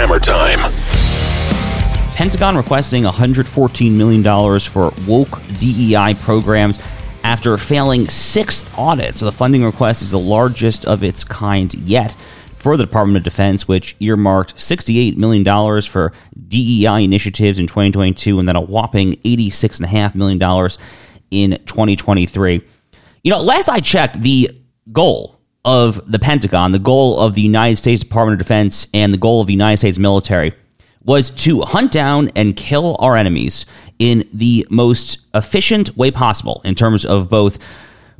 Hammer Time. Pentagon requesting $114 million for woke DEI programs after failing sixth audit. So the funding request is the largest of its kind yet for the Department of Defense, which earmarked $68 million for DEI initiatives in 2022 and then a whopping $86.5 million in 2023. You know, last I checked, the goal of the Pentagon, the goal of the United States Department of Defense, and the goal of the United States military was to hunt down and kill our enemies in the most efficient way possible in terms of both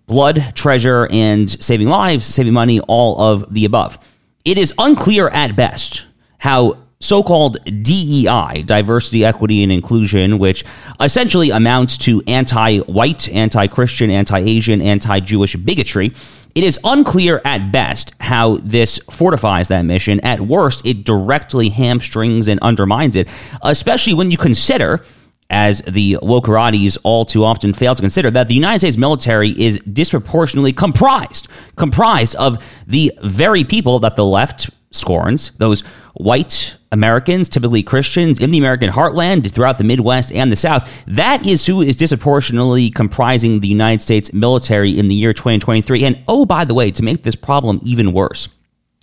blood, treasure, and saving lives, saving money, all of the above. It is unclear at best how so called DEI, diversity, equity, and inclusion, which essentially amounts to anti white, anti Christian, anti Asian, anti Jewish bigotry, it is unclear at best how this fortifies that mission. At worst, it directly hamstrings and undermines it, especially when you consider as the Wokeratis all too often fail to consider, that the United States military is disproportionately comprised, comprised of the very people that the left scorns, those white Americans, typically Christians in the American heartland throughout the Midwest and the South. That is who is disproportionately comprising the United States military in the year 2023. And oh, by the way, to make this problem even worse,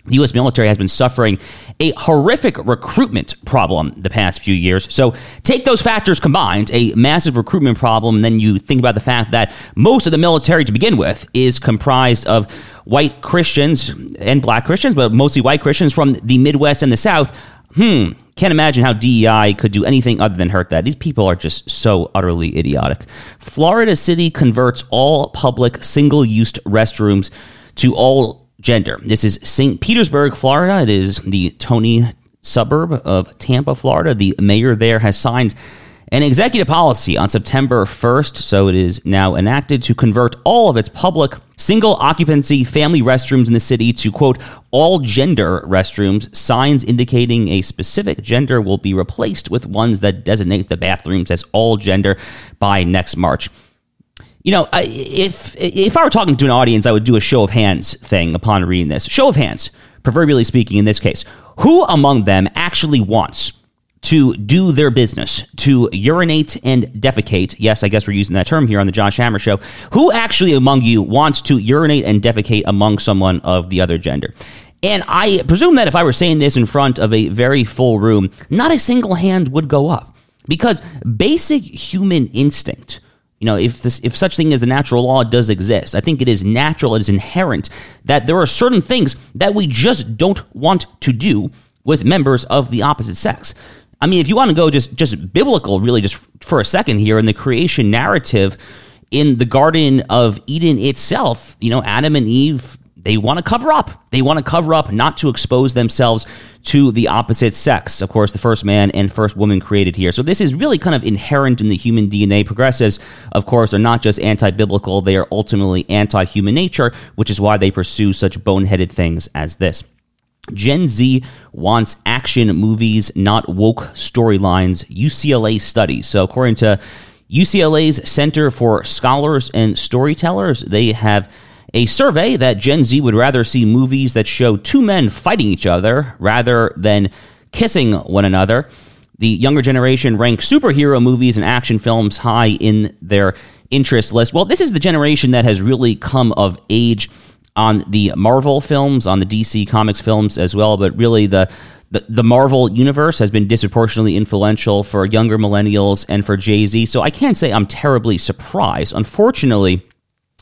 the U.S. military has been suffering a horrific recruitment problem the past few years. So take those factors combined, a massive recruitment problem, and then you think about the fact that most of the military to begin with is comprised of white Christians and black Christians, but mostly white Christians from the Midwest and the South. Hmm, can't imagine how DEI could do anything other than hurt that. These people are just so utterly idiotic. Florida City converts all public single use restrooms to all gender. This is St. Petersburg, Florida. It is the Tony suburb of Tampa, Florida. The mayor there has signed an executive policy on September 1st, so it is now enacted to convert all of its public single occupancy family restrooms in the city to quote all gender restrooms. Signs indicating a specific gender will be replaced with ones that designate the bathrooms as all gender by next March. You know, if if I were talking to an audience, I would do a show of hands thing upon reading this. Show of hands, proverbially speaking, in this case, who among them actually wants to do their business, to urinate and defecate. Yes, I guess we're using that term here on the Josh Hammer Show. Who actually among you wants to urinate and defecate among someone of the other gender? And I presume that if I were saying this in front of a very full room, not a single hand would go up. Because basic human instinct, you know, if this, if such thing as the natural law does exist, I think it is natural, it is inherent that there are certain things that we just don't want to do with members of the opposite sex. I mean, if you want to go just just biblical, really, just for a second here in the creation narrative, in the Garden of Eden itself, you know, Adam and Eve they want to cover up. They want to cover up not to expose themselves to the opposite sex. Of course, the first man and first woman created here. So this is really kind of inherent in the human DNA. Progressives, of course, are not just anti biblical, they are ultimately anti human nature, which is why they pursue such boneheaded things as this. Gen Z wants action movies, not woke storylines, UCLA studies. So, according to UCLA's Center for Scholars and Storytellers, they have a survey that Gen Z would rather see movies that show two men fighting each other rather than kissing one another. The younger generation rank superhero movies and action films high in their interest list. Well, this is the generation that has really come of age on the Marvel films, on the DC Comics films as well, but really the the, the Marvel universe has been disproportionately influential for younger millennials and for Gen Z. So I can't say I'm terribly surprised. Unfortunately,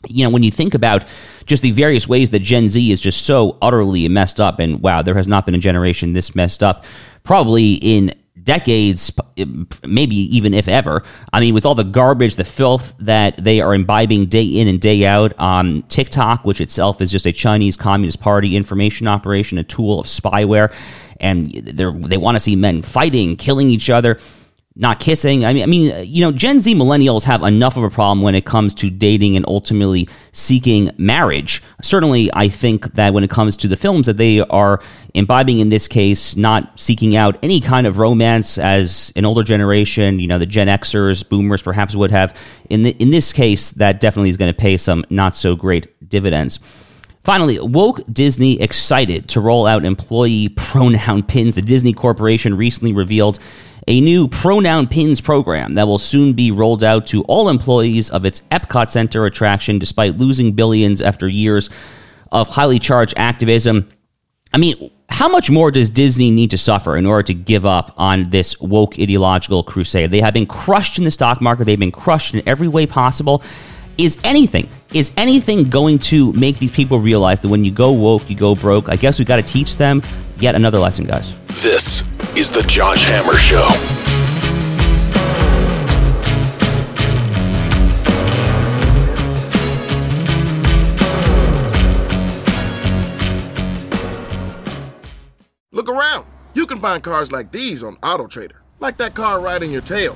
you know, when you think about just the various ways that Gen Z is just so utterly messed up, and wow, there has not been a generation this messed up probably in decades, um, maybe even if ever. I mean, with all the garbage, the filth that they are imbibing day in and day out on TikTok, which itself is just a Chinese Communist Party information operation, a tool of spyware, and they want to see men fighting, killing each other not kissing. I mean, I mean, uh, you know, Gen Z millennials have enough of a problem when it comes to dating and ultimately seeking marriage. Certainly, I think that when it comes to the films that they are imbibing in this case, not seeking out any kind of romance as an older generation, you know, the Gen Xers, Boomers perhaps would have. In the, in this case, that definitely is going to pay some not so great dividends. Finally, woke Disney excited to roll out employee pronoun pins. The Disney Corporation recently revealed a new pronoun pins program that will soon be rolled out to all employees of its Epcot Center attraction, despite losing billions after years of highly charged activism. I mean, how much more does Disney need to suffer in order to give up on this woke ideological crusade? They have been crushed in the stock market, they've been crushed in every way possible. Is anything, is anything going to make these people realize that when you go woke, you go broke? I guess we got to teach them yet another lesson, guys. This is the Josh Hammer Show. Look around. You can find cars like these on AutoTrader, like that car riding your tail.